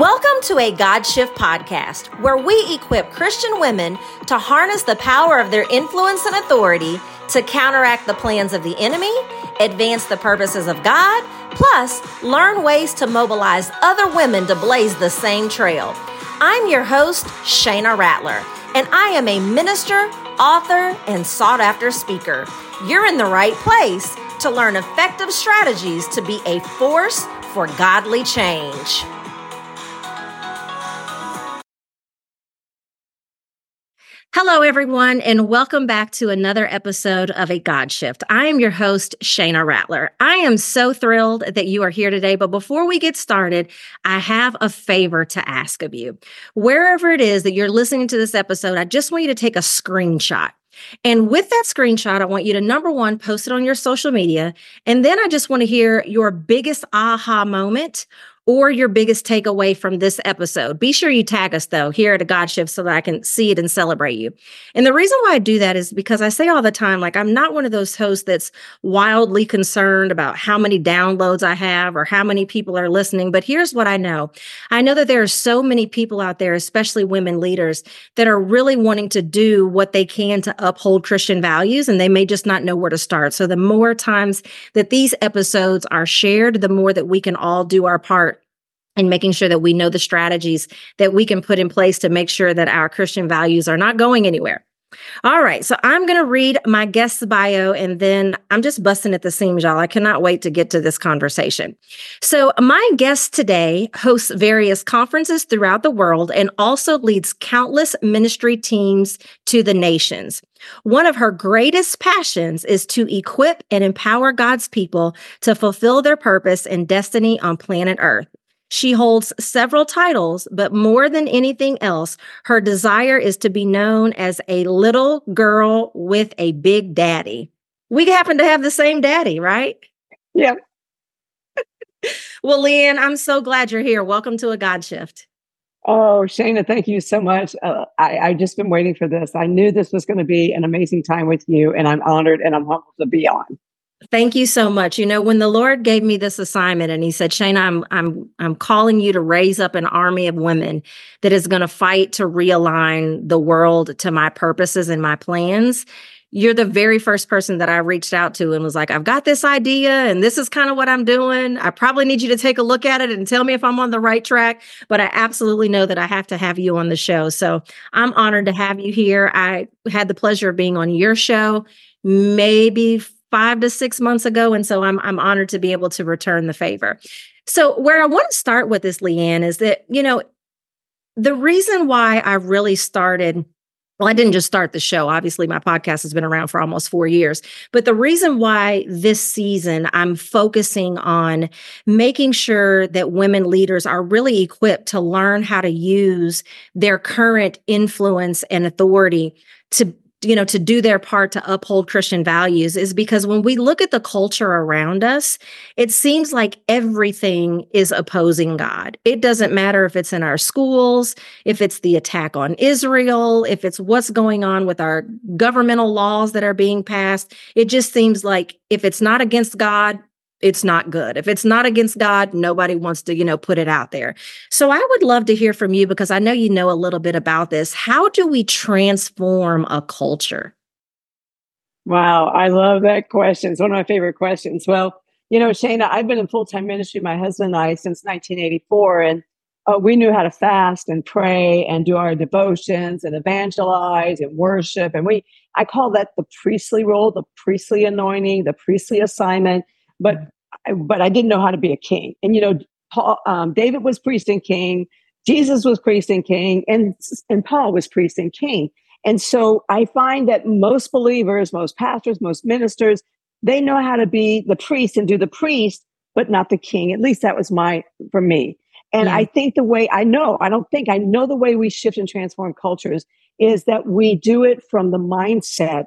Welcome to a God Shift podcast, where we equip Christian women to harness the power of their influence and authority to counteract the plans of the enemy, advance the purposes of God, plus learn ways to mobilize other women to blaze the same trail. I'm your host, Shana Rattler, and I am a minister, author, and sought after speaker. You're in the right place to learn effective strategies to be a force for godly change. Hello, everyone, and welcome back to another episode of A God Shift. I am your host, Shana Rattler. I am so thrilled that you are here today. But before we get started, I have a favor to ask of you. Wherever it is that you're listening to this episode, I just want you to take a screenshot. And with that screenshot, I want you to number one, post it on your social media. And then I just want to hear your biggest aha moment or your biggest takeaway from this episode. Be sure you tag us though here at a God Shift so that I can see it and celebrate you. And the reason why I do that is because I say all the time, like I'm not one of those hosts that's wildly concerned about how many downloads I have or how many people are listening. But here's what I know. I know that there are so many people out there, especially women leaders, that are really wanting to do what they can to uphold Christian values, and they may just not know where to start. So the more times that these episodes are shared, the more that we can all do our part and making sure that we know the strategies that we can put in place to make sure that our Christian values are not going anywhere. All right, so I'm going to read my guest's bio and then I'm just busting at the seams, y'all. I cannot wait to get to this conversation. So, my guest today hosts various conferences throughout the world and also leads countless ministry teams to the nations. One of her greatest passions is to equip and empower God's people to fulfill their purpose and destiny on planet Earth. She holds several titles, but more than anything else, her desire is to be known as a little girl with a big daddy. We happen to have the same daddy, right? Yeah. well, Leanne, I'm so glad you're here. Welcome to a God Shift. Oh, Shana, thank you so much. Uh, I, I just been waiting for this. I knew this was going to be an amazing time with you, and I'm honored and I'm humbled to be on. Thank you so much. You know, when the Lord gave me this assignment and he said, "Shane, I'm I'm I'm calling you to raise up an army of women that is going to fight to realign the world to my purposes and my plans. You're the very first person that I reached out to and was like, I've got this idea and this is kind of what I'm doing. I probably need you to take a look at it and tell me if I'm on the right track. But I absolutely know that I have to have you on the show. So I'm honored to have you here. I had the pleasure of being on your show maybe five to six months ago. And so I'm, I'm honored to be able to return the favor. So, where I want to start with this, Leanne, is that, you know, the reason why I really started well, I didn't just start the show. Obviously, my podcast has been around for almost four years. But the reason why this season I'm focusing on making sure that women leaders are really equipped to learn how to use their current influence and authority to you know, to do their part to uphold Christian values is because when we look at the culture around us, it seems like everything is opposing God. It doesn't matter if it's in our schools, if it's the attack on Israel, if it's what's going on with our governmental laws that are being passed. It just seems like if it's not against God, it's not good. If it's not against God, nobody wants to, you know, put it out there. So I would love to hear from you because I know you know a little bit about this. How do we transform a culture? Wow, I love that question. It's one of my favorite questions. Well, you know, Shana, I've been in full time ministry, my husband and I, since 1984. And uh, we knew how to fast and pray and do our devotions and evangelize and worship. And we, I call that the priestly role, the priestly anointing, the priestly assignment but but I didn't know how to be a king. And you know, Paul, um, David was priest and king, Jesus was priest and king, and and Paul was priest and king. And so I find that most believers, most pastors, most ministers, they know how to be the priest and do the priest, but not the king. At least that was my for me. And yeah. I think the way I know, I don't think I know the way we shift and transform cultures is that we do it from the mindset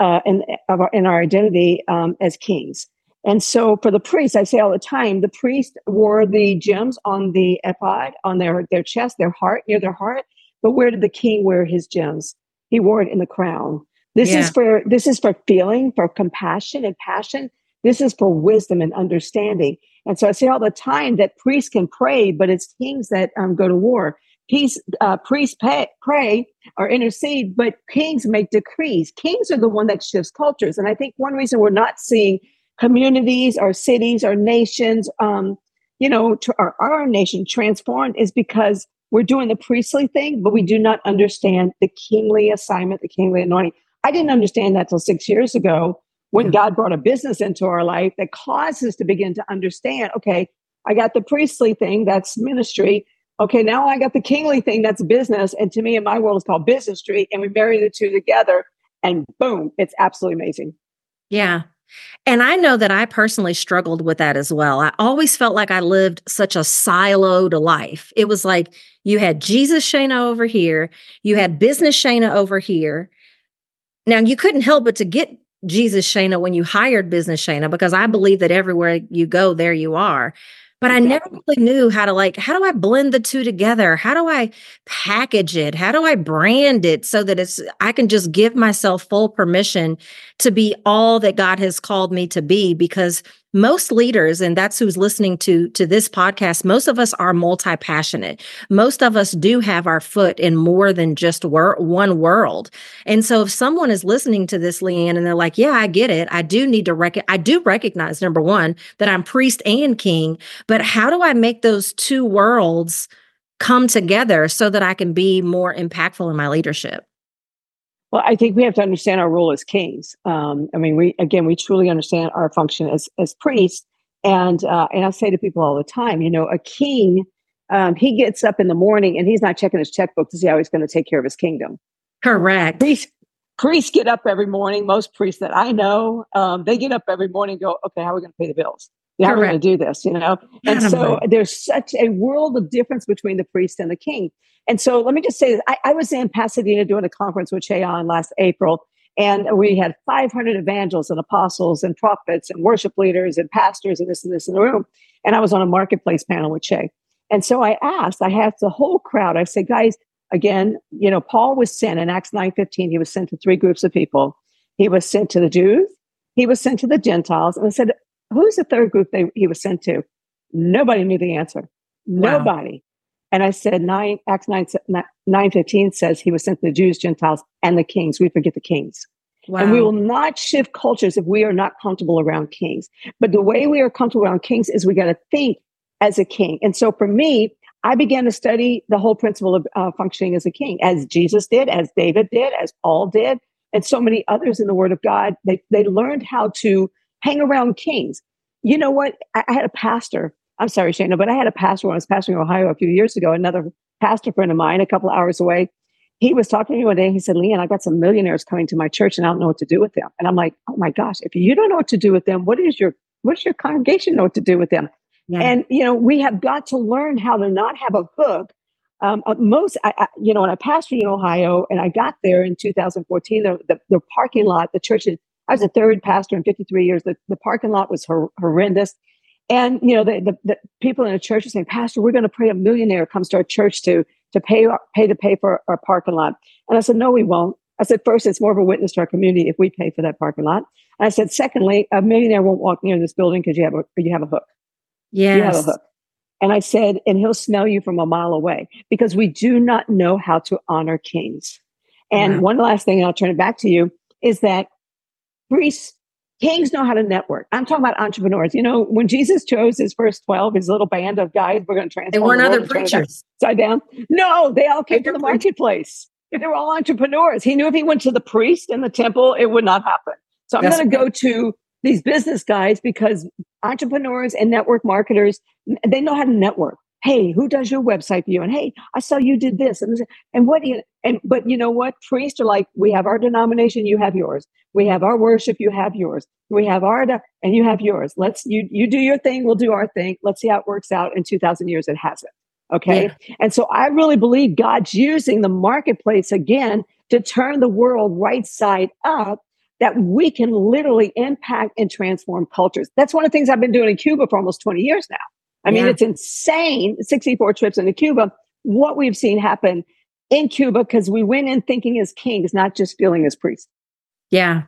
uh, and of our, in our identity um, as kings. And so for the priest, I say all the time, the priest wore the gems on the ephod, on their, their chest, their heart, near their heart. But where did the king wear his gems? He wore it in the crown. This yeah. is for this is for feeling, for compassion and passion. This is for wisdom and understanding. And so I say all the time that priests can pray, but it's kings that um, go to war. Peace, uh, priests pay, pray or intercede, but kings make decrees. Kings are the one that shifts cultures. And I think one reason we're not seeing communities or cities or nations, um, you know, to our, our nation transformed is because we're doing the priestly thing, but we do not understand the kingly assignment, the kingly anointing. I didn't understand that till six years ago when God brought a business into our life that caused us to begin to understand okay, I got the priestly thing, that's ministry. Okay, now I got the kingly thing, that's business. And to me, in my world, it's called business street. And we marry the two together, and boom, it's absolutely amazing. Yeah. And I know that I personally struggled with that as well. I always felt like I lived such a siloed life. It was like you had Jesus Shana over here, you had business Shana over here. Now, you couldn't help but to get Jesus Shana when you hired Business Shana because I believe that everywhere you go, there you are. But I never really knew how to like, how do I blend the two together? How do I package it? How do I brand it so that it's, I can just give myself full permission to be all that God has called me to be? Because most leaders and that's who's listening to to this podcast most of us are multi-passionate. Most of us do have our foot in more than just wor- one world. And so if someone is listening to this leanne and they're like yeah i get it. I do need to rec- i do recognize number one that i'm priest and king but how do i make those two worlds come together so that i can be more impactful in my leadership well, I think we have to understand our role as kings. Um, I mean, we again, we truly understand our function as as priests, and uh, and I say to people all the time, you know, a king, um, he gets up in the morning and he's not checking his checkbook to see how he's going to take care of his kingdom. Correct. Priests, priests get up every morning. Most priests that I know, um, they get up every morning. go, okay, how are we going to pay the bills? How are we going to do this? You know, and so there's such a world of difference between the priest and the king. And so let me just say this. I, I was in Pasadena doing a conference with Che Ahn last April, and we had 500 evangelists and apostles and prophets and worship leaders and pastors and this and this in the room. And I was on a marketplace panel with Shay. And so I asked, I had the whole crowd, I said, guys, again, you know, Paul was sent in Acts 9:15, he was sent to three groups of people. He was sent to the Jews, he was sent to the Gentiles, and I said, Who's the third group they, he was sent to? Nobody knew the answer. Wow. Nobody. And I said, nine, Acts 9, 9 15 says he was sent to the Jews, Gentiles, and the kings. We forget the kings. Wow. And we will not shift cultures if we are not comfortable around kings. But the way we are comfortable around kings is we got to think as a king. And so for me, I began to study the whole principle of uh, functioning as a king, as Jesus did, as David did, as Paul did, and so many others in the Word of God. They, they learned how to hang around kings. You know what? I, I had a pastor I'm sorry, Shana, but I had a pastor when I was pastoring Ohio a few years ago, another pastor friend of mine, a couple hours away. He was talking to me one day. And he said, Leanne, I got some millionaires coming to my church and I don't know what to do with them. And I'm like, oh my gosh, if you don't know what to do with them, what is your, what does your congregation know what to do with them? Yeah. And, you know, we have got to learn how to not have a hook. Um, uh, most, I, I, you know, when I pastored in Ohio and I got there in 2014, the, the, the parking lot, the church, I was a third pastor in 53 years. The, the parking lot was hor- horrendous. And you know, the, the, the people in the church are saying, Pastor, we're going to pray a millionaire comes to our church to to pay pay to pay for our parking lot. And I said, No, we won't. I said, first, it's more of a witness to our community if we pay for that parking lot. And I said, secondly, a millionaire won't walk near this building because you have a you have a hook. Yes. You have a hook. And I said, and he'll smell you from a mile away because we do not know how to honor kings. And one last thing, and I'll turn it back to you, is that priests Kings know how to network. I'm talking about entrepreneurs. You know, when Jesus chose his first 12, his little band of guys, we're going to transform. They weren't the other preachers. Side down. No, they all came to the marketplace. They were all entrepreneurs. He knew if he went to the priest in the temple, it would not happen. So I'm going to go to these business guys because entrepreneurs and network marketers, they know how to network hey, who does your website for you? And hey, I saw you did this. And, and what, you, and, but you know what? Priests are like, we have our denomination, you have yours. We have our worship, you have yours. We have our, and you have yours. Let's, you, you do your thing, we'll do our thing. Let's see how it works out. In 2000 years, it hasn't. Okay. Yeah. And so I really believe God's using the marketplace again to turn the world right side up that we can literally impact and transform cultures. That's one of the things I've been doing in Cuba for almost 20 years now. I mean, it's insane 64 trips into Cuba. What we've seen happen in Cuba because we went in thinking as kings, not just feeling as priests. Yeah.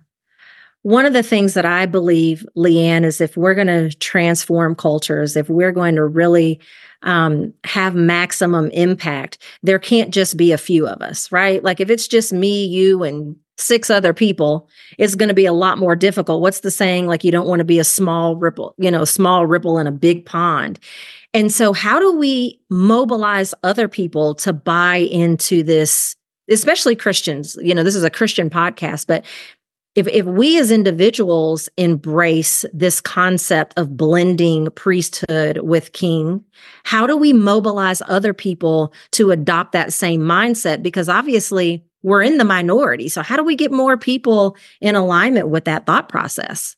one of the things that I believe, Leanne, is if we're going to transform cultures, if we're going to really um, have maximum impact, there can't just be a few of us, right? Like if it's just me, you, and six other people, it's going to be a lot more difficult. What's the saying? Like you don't want to be a small ripple, you know, small ripple in a big pond. And so, how do we mobilize other people to buy into this? Especially Christians, you know, this is a Christian podcast, but if if we as individuals embrace this concept of blending priesthood with king how do we mobilize other people to adopt that same mindset because obviously we're in the minority so how do we get more people in alignment with that thought process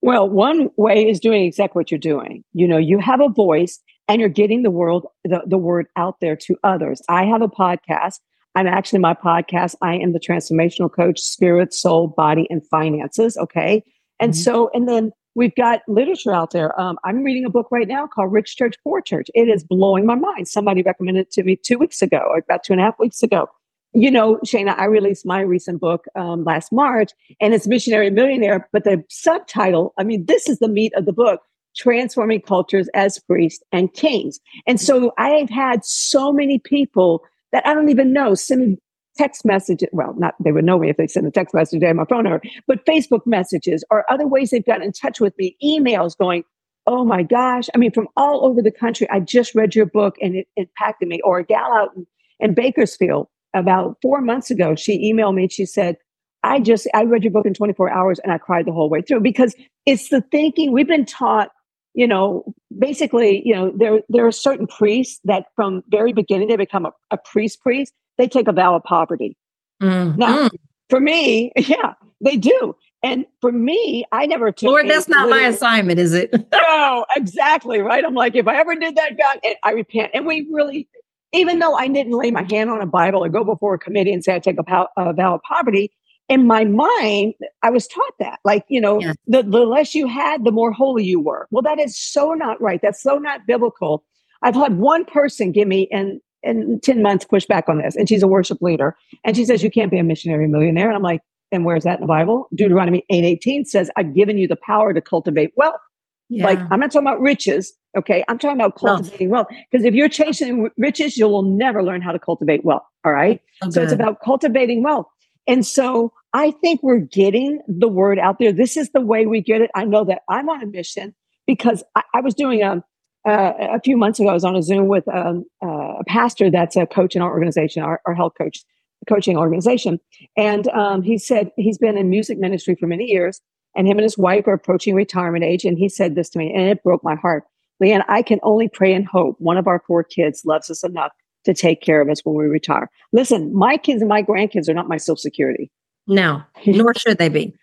well one way is doing exactly what you're doing you know you have a voice and you're getting the world the, the word out there to others i have a podcast I'm actually my podcast. I am the transformational coach, spirit, soul, body, and finances. Okay. And mm-hmm. so, and then we've got literature out there. Um, I'm reading a book right now called Rich Church, Poor Church. It is blowing my mind. Somebody recommended it to me two weeks ago, or about two and a half weeks ago. You know, Shana, I released my recent book um, last March, and it's Missionary Millionaire. But the subtitle, I mean, this is the meat of the book transforming cultures as priests and kings. And so I've had so many people that I don't even know send text messages. Well, not they would know me if they send a text message to my phone, or but Facebook messages or other ways they've gotten in touch with me, emails going, oh my gosh. I mean, from all over the country. I just read your book and it impacted me. Or a gal out in, in Bakersfield about four months ago, she emailed me and she said, I just I read your book in 24 hours and I cried the whole way through because it's the thinking we've been taught you know, basically, you know, there there are certain priests that from very beginning they become a, a priest priest. They take a vow of poverty. Mm. Now, for me, yeah, they do. And for me, I never took. Lord, that's not my assignment, is it? no, exactly right. I'm like, if I ever did that, God, I repent. And we really, even though I didn't lay my hand on a Bible or go before a committee and say I take a, a vow of poverty, in my mind, I was taught that, like, you know, the, the less you had, the more holy you were. Well, that is so not right. That's so not biblical. I've had one person give me in, in 10 months push back on this, and she's a worship leader. And she says, You can't be a missionary millionaire. And I'm like, and where's that in the Bible? Deuteronomy 8:18 says, I've given you the power to cultivate wealth. Yeah. Like, I'm not talking about riches. Okay. I'm talking about cultivating wealth. Because if you're chasing riches, you will never learn how to cultivate wealth. All right. Okay. So it's about cultivating wealth. And so I think we're getting the word out there. This is the way we get it. I know that I'm on a mission because I, I was doing a, um, uh, a few months ago, I was on a Zoom with um, uh, a pastor that's a coach in our organization, our, our health coach coaching organization. And um, he said he's been in music ministry for many years, and him and his wife are approaching retirement age. And he said this to me, and it broke my heart. Leanne, I can only pray and hope one of our four kids loves us enough to take care of us when we retire. Listen, my kids and my grandkids are not my social security. No, nor should they be.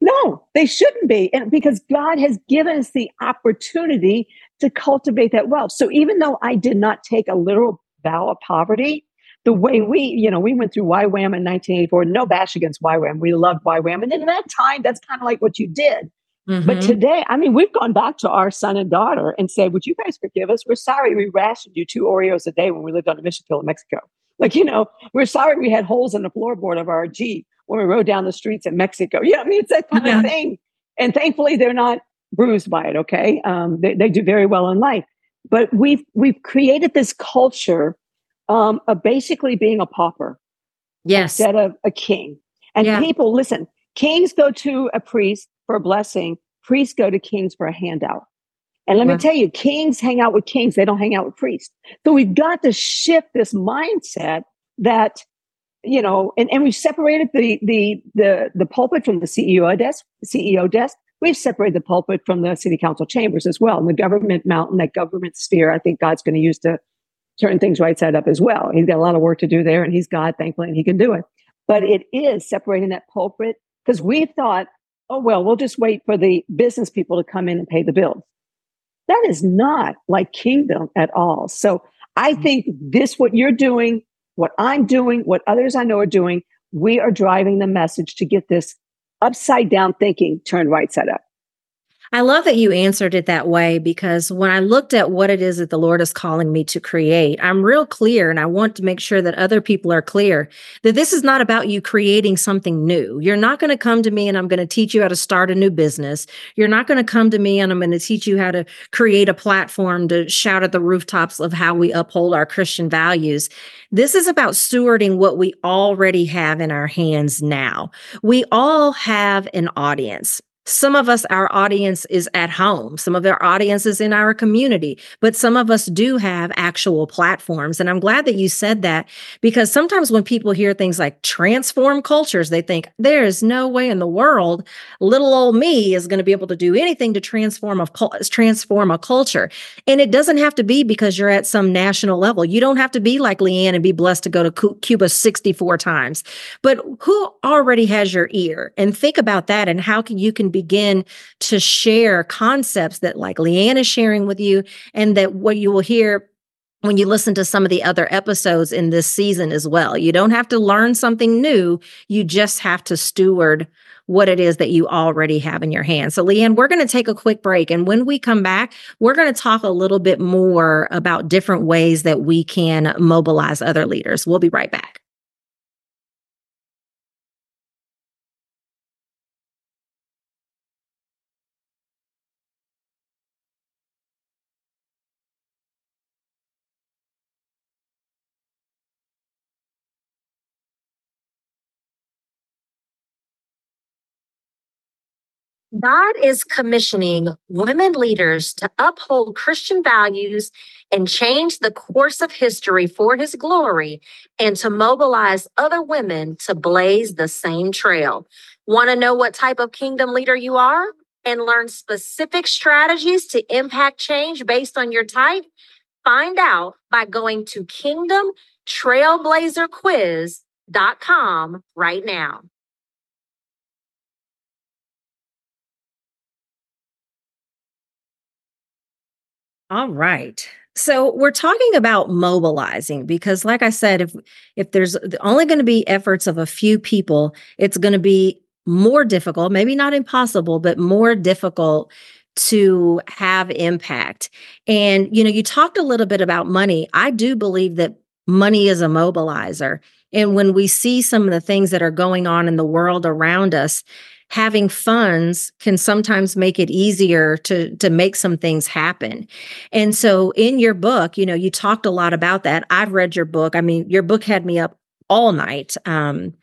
No, they shouldn't be. And because God has given us the opportunity to cultivate that wealth. So even though I did not take a literal vow of poverty, the way we, you know, we went through YWAM in 1984, no bash against YWAM. We loved YWAM. And in that time, that's kind of like what you did. Mm-hmm. But today, I mean, we've gone back to our son and daughter and said, Would you guys forgive us? We're sorry we rationed you two Oreos a day when we lived on a mission field in Mexico. Like, you know, we're sorry we had holes in the floorboard of our Jeep when we rode down the streets in Mexico. Yeah, I mean, it's that kind yeah. of thing. And thankfully, they're not bruised by it. Okay, um, they, they do very well in life. But we've we've created this culture um, of basically being a pauper, yes, instead of a king. And yeah. people listen. Kings go to a priest for a blessing. Priests go to kings for a handout. And let me tell you, kings hang out with kings. They don't hang out with priests. So we've got to shift this mindset that, you know, and, and we've separated the, the, the, the pulpit from the CEO desk, CEO desk. We've separated the pulpit from the city council chambers as well. And the government mountain, that government sphere, I think God's going to use to turn things right side up as well. He's got a lot of work to do there and he's God, thankfully, and he can do it. But it is separating that pulpit because we thought oh, well, we'll just wait for the business people to come in and pay the bills. That is not like kingdom at all. So I mm-hmm. think this, what you're doing, what I'm doing, what others I know are doing, we are driving the message to get this upside down thinking turned right side up. I love that you answered it that way because when I looked at what it is that the Lord is calling me to create, I'm real clear and I want to make sure that other people are clear that this is not about you creating something new. You're not going to come to me and I'm going to teach you how to start a new business. You're not going to come to me and I'm going to teach you how to create a platform to shout at the rooftops of how we uphold our Christian values. This is about stewarding what we already have in our hands now. We all have an audience. Some of us, our audience is at home. Some of our audience is in our community, but some of us do have actual platforms. And I'm glad that you said that because sometimes when people hear things like transform cultures, they think there is no way in the world little old me is going to be able to do anything to transform a transform a culture. And it doesn't have to be because you're at some national level. You don't have to be like Leanne and be blessed to go to Cuba 64 times. But who already has your ear? And think about that and how can you can begin to share concepts that like Leanne is sharing with you and that what you will hear when you listen to some of the other episodes in this season as well. You don't have to learn something new. You just have to steward what it is that you already have in your hands. So, Leanne, we're going to take a quick break. And when we come back, we're going to talk a little bit more about different ways that we can mobilize other leaders. We'll be right back. God is commissioning women leaders to uphold Christian values and change the course of history for his glory and to mobilize other women to blaze the same trail. Want to know what type of kingdom leader you are and learn specific strategies to impact change based on your type? Find out by going to kingdomtrailblazerquiz.com right now. All right. So we're talking about mobilizing because like I said if if there's uh, only going to be efforts of a few people, it's going to be more difficult, maybe not impossible, but more difficult to have impact. And you know, you talked a little bit about money. I do believe that money is a mobilizer. And when we see some of the things that are going on in the world around us, having funds can sometimes make it easier to to make some things happen. And so in your book, you know, you talked a lot about that. I've read your book. I mean, your book had me up all night. Um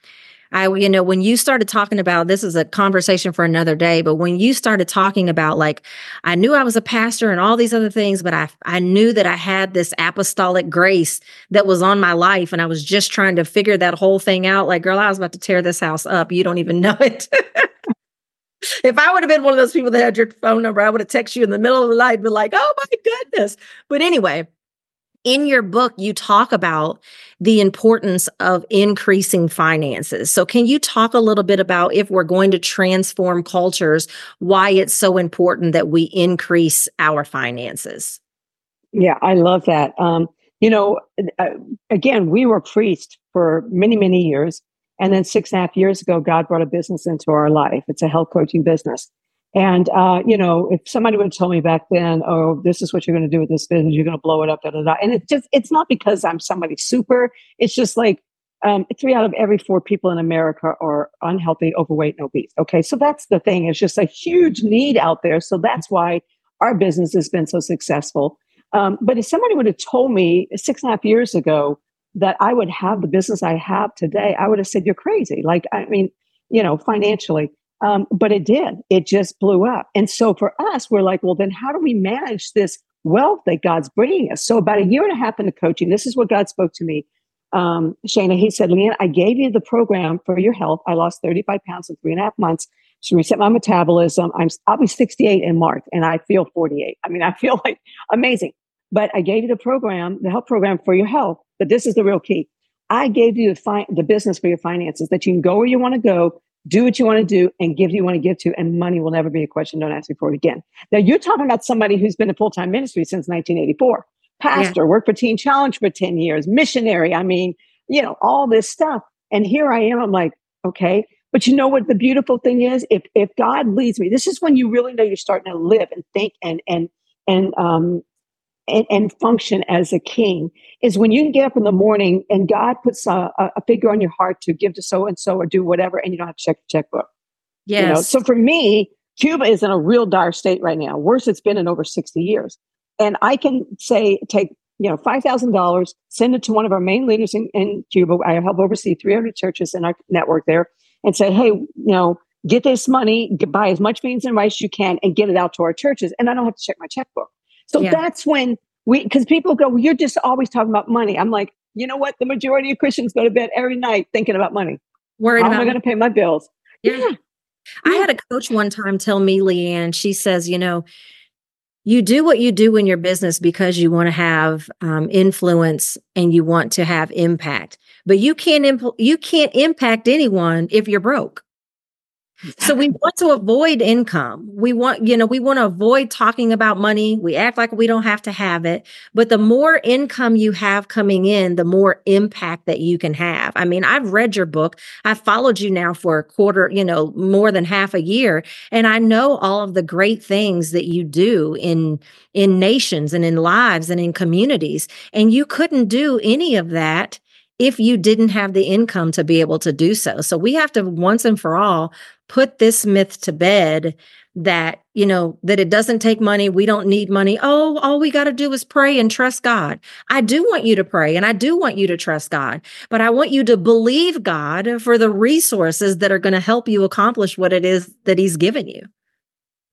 I, you know, when you started talking about this is a conversation for another day, but when you started talking about like, I knew I was a pastor and all these other things, but I, I knew that I had this apostolic grace that was on my life. And I was just trying to figure that whole thing out. Like, girl, I was about to tear this house up. You don't even know it. if I would have been one of those people that had your phone number, I would have texted you in the middle of the night and be like, oh my goodness. But anyway, in your book, you talk about the importance of increasing finances. So, can you talk a little bit about if we're going to transform cultures, why it's so important that we increase our finances? Yeah, I love that. Um, you know, uh, again, we were priests for many, many years. And then six and a half years ago, God brought a business into our life. It's a health coaching business. And, uh, you know, if somebody would have told me back then, oh, this is what you're going to do with this business, you're going to blow it up, da, da, da. And it's just, it's not because I'm somebody super. It's just like um, three out of every four people in America are unhealthy, overweight, and obese. Okay. So that's the thing. It's just a huge need out there. So that's why our business has been so successful. Um, but if somebody would have told me six and a half years ago that I would have the business I have today, I would have said, you're crazy. Like, I mean, you know, financially. Um, but it did. It just blew up. And so for us, we're like, well, then how do we manage this wealth that God's bringing us? So about a year and a half into coaching, this is what God spoke to me. Um, Shana, he said, Leanne, I gave you the program for your health. I lost 35 pounds in three and a half months to reset my metabolism. I'm, I'll be 68 in March and I feel 48. I mean, I feel like amazing. But I gave you the program, the health program for your health. But this is the real key. I gave you the, fi- the business for your finances that you can go where you want to go, do what you want to do, and give you want to give to, and money will never be a question. Don't ask me for it again. Now you're talking about somebody who's been a full time ministry since 1984, pastor, yeah. worked for Teen Challenge for 10 years, missionary. I mean, you know, all this stuff. And here I am. I'm like, okay, But you know what the beautiful thing is? If if God leads me, this is when you really know you're starting to live and think and and and um and, and function as a king is when you can get up in the morning and God puts a, a figure on your heart to give to so and so or do whatever, and you don't have to check the checkbook. Yes. You know? So for me, Cuba is in a real dire state right now, worse it's been in over 60 years. And I can say, take you know, five thousand dollars, send it to one of our main leaders in, in Cuba. I help oversee 300 churches in our network there, and say, hey, you know, get this money, buy as much beans and rice you can, and get it out to our churches. And I don't have to check my checkbook. So yeah. that's when we, because people go, well, you're just always talking about money. I'm like, you know what? The majority of Christians go to bed every night thinking about money. Worried How about am I going to pay my bills? Yeah. yeah. I had a coach one time tell me, Leanne, she says, you know, you do what you do in your business because you want to have um, influence and you want to have impact but you can't imp- you can't impact anyone if you're broke so we want to avoid income. We want, you know, we want to avoid talking about money. We act like we don't have to have it. But the more income you have coming in, the more impact that you can have. I mean, I've read your book. I've followed you now for a quarter, you know, more than half a year. And I know all of the great things that you do in in nations and in lives and in communities. And you couldn't do any of that if you didn't have the income to be able to do so. So we have to once and for all put this myth to bed that, you know, that it doesn't take money. We don't need money. Oh, all we got to do is pray and trust God. I do want you to pray and I do want you to trust God, but I want you to believe God for the resources that are going to help you accomplish what it is that He's given you.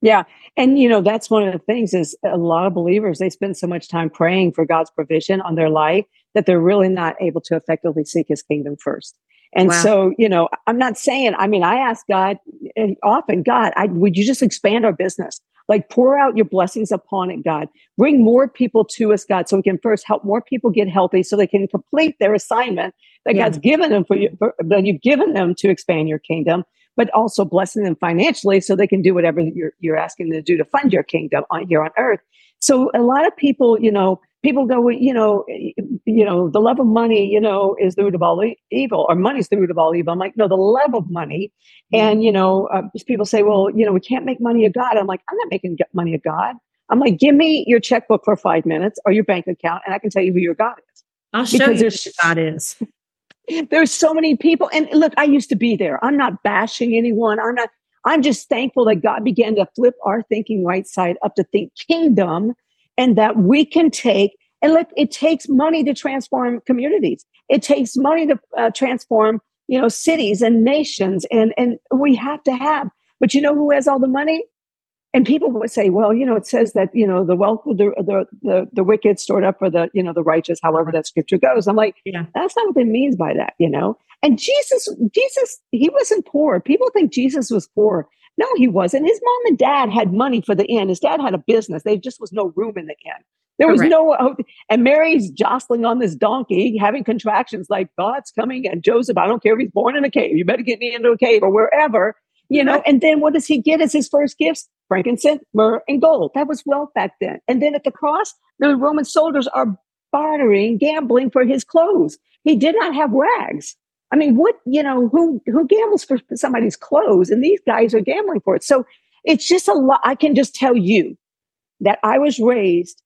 Yeah. And, you know, that's one of the things is a lot of believers, they spend so much time praying for God's provision on their life that they're really not able to effectively seek his kingdom first. And wow. so, you know, I'm not saying, I mean, I ask God eh, often, God, I, would you just expand our business? Like pour out your blessings upon it, God. Bring more people to us, God, so we can first help more people get healthy so they can complete their assignment that yeah. God's given them for you, for, that you've given them to expand your kingdom, but also blessing them financially so they can do whatever you're, you're asking them to do to fund your kingdom on here on earth. So a lot of people, you know, people go, well, you know, eh, eh, you know, the love of money, you know, is the root of all evil, or money's the root of all evil. I'm like, no, the love of money. Mm-hmm. And you know, uh, people say, well, you know, we can't make money a god. I'm like, I'm not making money a god. I'm like, give me your checkbook for five minutes or your bank account, and I can tell you who your god is. I'll show because you who God is. There's so many people, and look, I used to be there. I'm not bashing anyone. I'm not. I'm just thankful that God began to flip our thinking right side up to think kingdom and that we can take and look it takes money to transform communities. It takes money to uh, transform you know cities and nations and and we have to have but you know who has all the money? And people would say well you know it says that you know the wealth of the the the, the wicked stored up for the you know the righteous however that scripture goes. I'm like yeah. that's not what it means by that you know? And jesus jesus he wasn't poor. People think jesus was poor no, he wasn't. His mom and dad had money for the inn. His dad had a business. There just was no room in the inn. There was Correct. no, oh, and Mary's jostling on this donkey, having contractions like God's coming, and Joseph, I don't care if he's born in a cave, you better get me into a cave or wherever, you know. And then what does he get as his first gifts? Frankincense, myrrh, and gold. That was wealth back then. And then at the cross, the Roman soldiers are bartering, gambling for his clothes. He did not have rags. I mean, what, you know, who who gambles for somebody's clothes? And these guys are gambling for it. So it's just a lot. I can just tell you that I was raised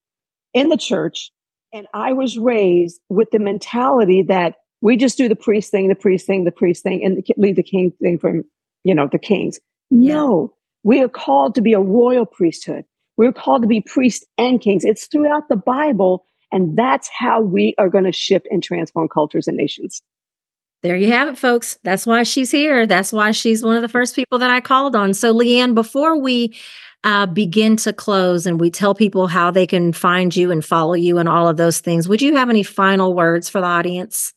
in the church and I was raised with the mentality that we just do the priest thing, the priest thing, the priest thing, and leave the king thing from, you know, the kings. Yeah. No, we are called to be a royal priesthood. We're called to be priests and kings. It's throughout the Bible. And that's how we are going to shift and transform cultures and nations. There you have it, folks. That's why she's here. That's why she's one of the first people that I called on. So, Leanne, before we uh, begin to close and we tell people how they can find you and follow you and all of those things, would you have any final words for the audience?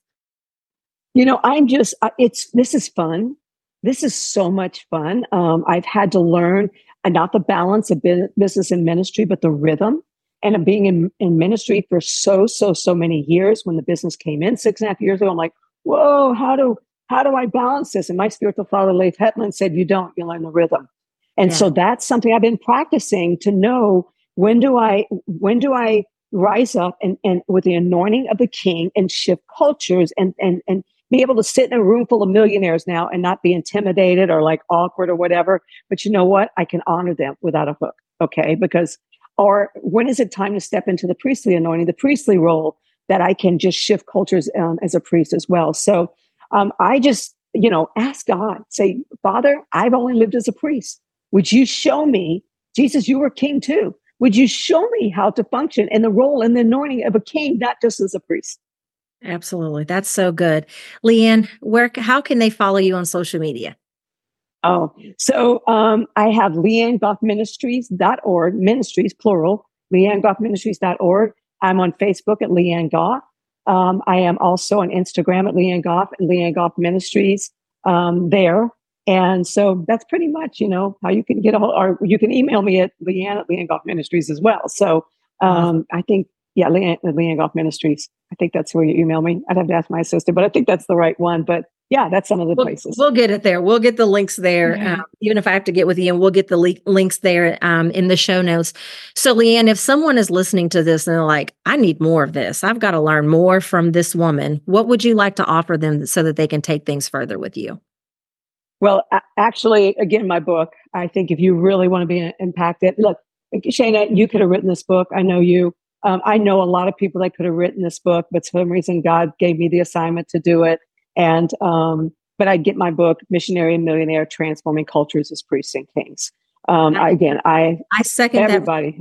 You know, I'm just, uh, it's, this is fun. This is so much fun. Um, I've had to learn uh, not the balance of business and ministry, but the rhythm. And being in, in ministry for so, so, so many years when the business came in six and a half years ago, I'm like, whoa, how do how do I balance this? And my spiritual father, Leif Hetland, said, You don't, you learn the rhythm. And yeah. so that's something I've been practicing to know when do I when do I rise up and, and with the anointing of the king and shift cultures and and and be able to sit in a room full of millionaires now and not be intimidated or like awkward or whatever. But you know what? I can honor them without a hook. Okay. Because, or when is it time to step into the priestly anointing, the priestly role that I can just shift cultures um, as a priest as well. So um, I just, you know, ask God, say, Father, I've only lived as a priest. Would you show me, Jesus, you were king too. Would you show me how to function in the role and the anointing of a king, not just as a priest? Absolutely. That's so good. Leanne, where how can they follow you on social media? Oh, so um, I have leannegoffministries.org, ministries plural, leannegoffministries.org. I'm on Facebook at Leanne Goff. Um, I am also on Instagram at Leanne Goff and Leanne Goff Ministries um, there. And so that's pretty much, you know, how you can get a hold, or you can email me at Leanne at Leanne Goff Ministries as well. So um, I think, yeah, Leanne, Leanne Goff Ministries. I think that's where you email me. I'd have to ask my assistant, but I think that's the right one. But yeah, that's some of the we'll, places. We'll get it there. We'll get the links there. Yeah. Um, even if I have to get with you, and we'll get the le- links there um, in the show notes. So, Leanne, if someone is listening to this and they're like, I need more of this, I've got to learn more from this woman, what would you like to offer them so that they can take things further with you? Well, actually, again, my book, I think if you really want to be impacted, look, Shana, you could have written this book. I know you. Um, I know a lot of people that could have written this book, but for some reason, God gave me the assignment to do it. And, um, but I get my book, Missionary and Millionaire Transforming Cultures as Priests and Kings. Um, I, again, I, I second everybody.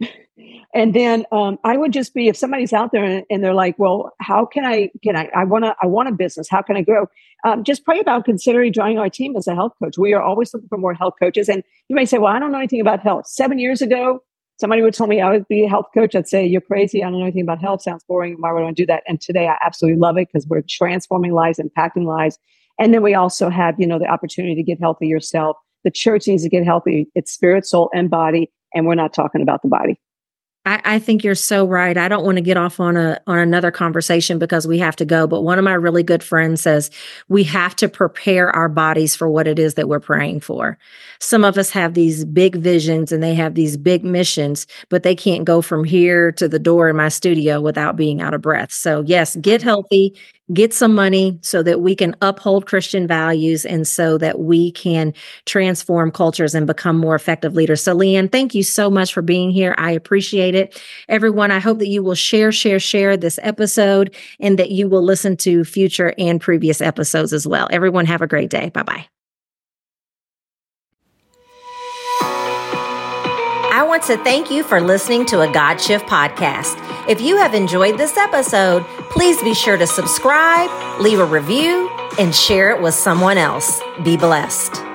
and then um, I would just be if somebody's out there and, and, they're like, "Well, how can I? Can I? I want to. I want a business. How can I grow?" Um, just pray about considering joining our team as a health coach. We are always looking for more health coaches. And you may say, "Well, I don't know anything about health." Seven years ago, somebody would tell me I would be a health coach. I'd say, "You're crazy. I don't know anything about health. Sounds boring. Why would I do that?" And today, I absolutely love it because we're transforming lives, impacting lives, and then we also have, you know, the opportunity to get healthy yourself. The church needs to get healthy. It's spirit, soul, and body. And we're not talking about the body. I, I, think you're so right. I don't want to get off on a on another conversation because we have to go. But one of my really good friends says we have to prepare our bodies for what it is that we're praying for. Some of us have these big visions and they have these big missions, but they can't go from here to the door in my studio without being out of breath. So yes, get healthy, get some money so that we can uphold Christian values and so that we can transform cultures and become more effective leaders. So, Leanne, thank you so much for being here. I appreciate it. Everyone, I hope that you will share, share, share this episode and that you will listen to future and previous episodes as well. Everyone, have a great day. Bye bye. I want to thank you for listening to a God Shift podcast. If you have enjoyed this episode, please be sure to subscribe, leave a review, and share it with someone else. Be blessed.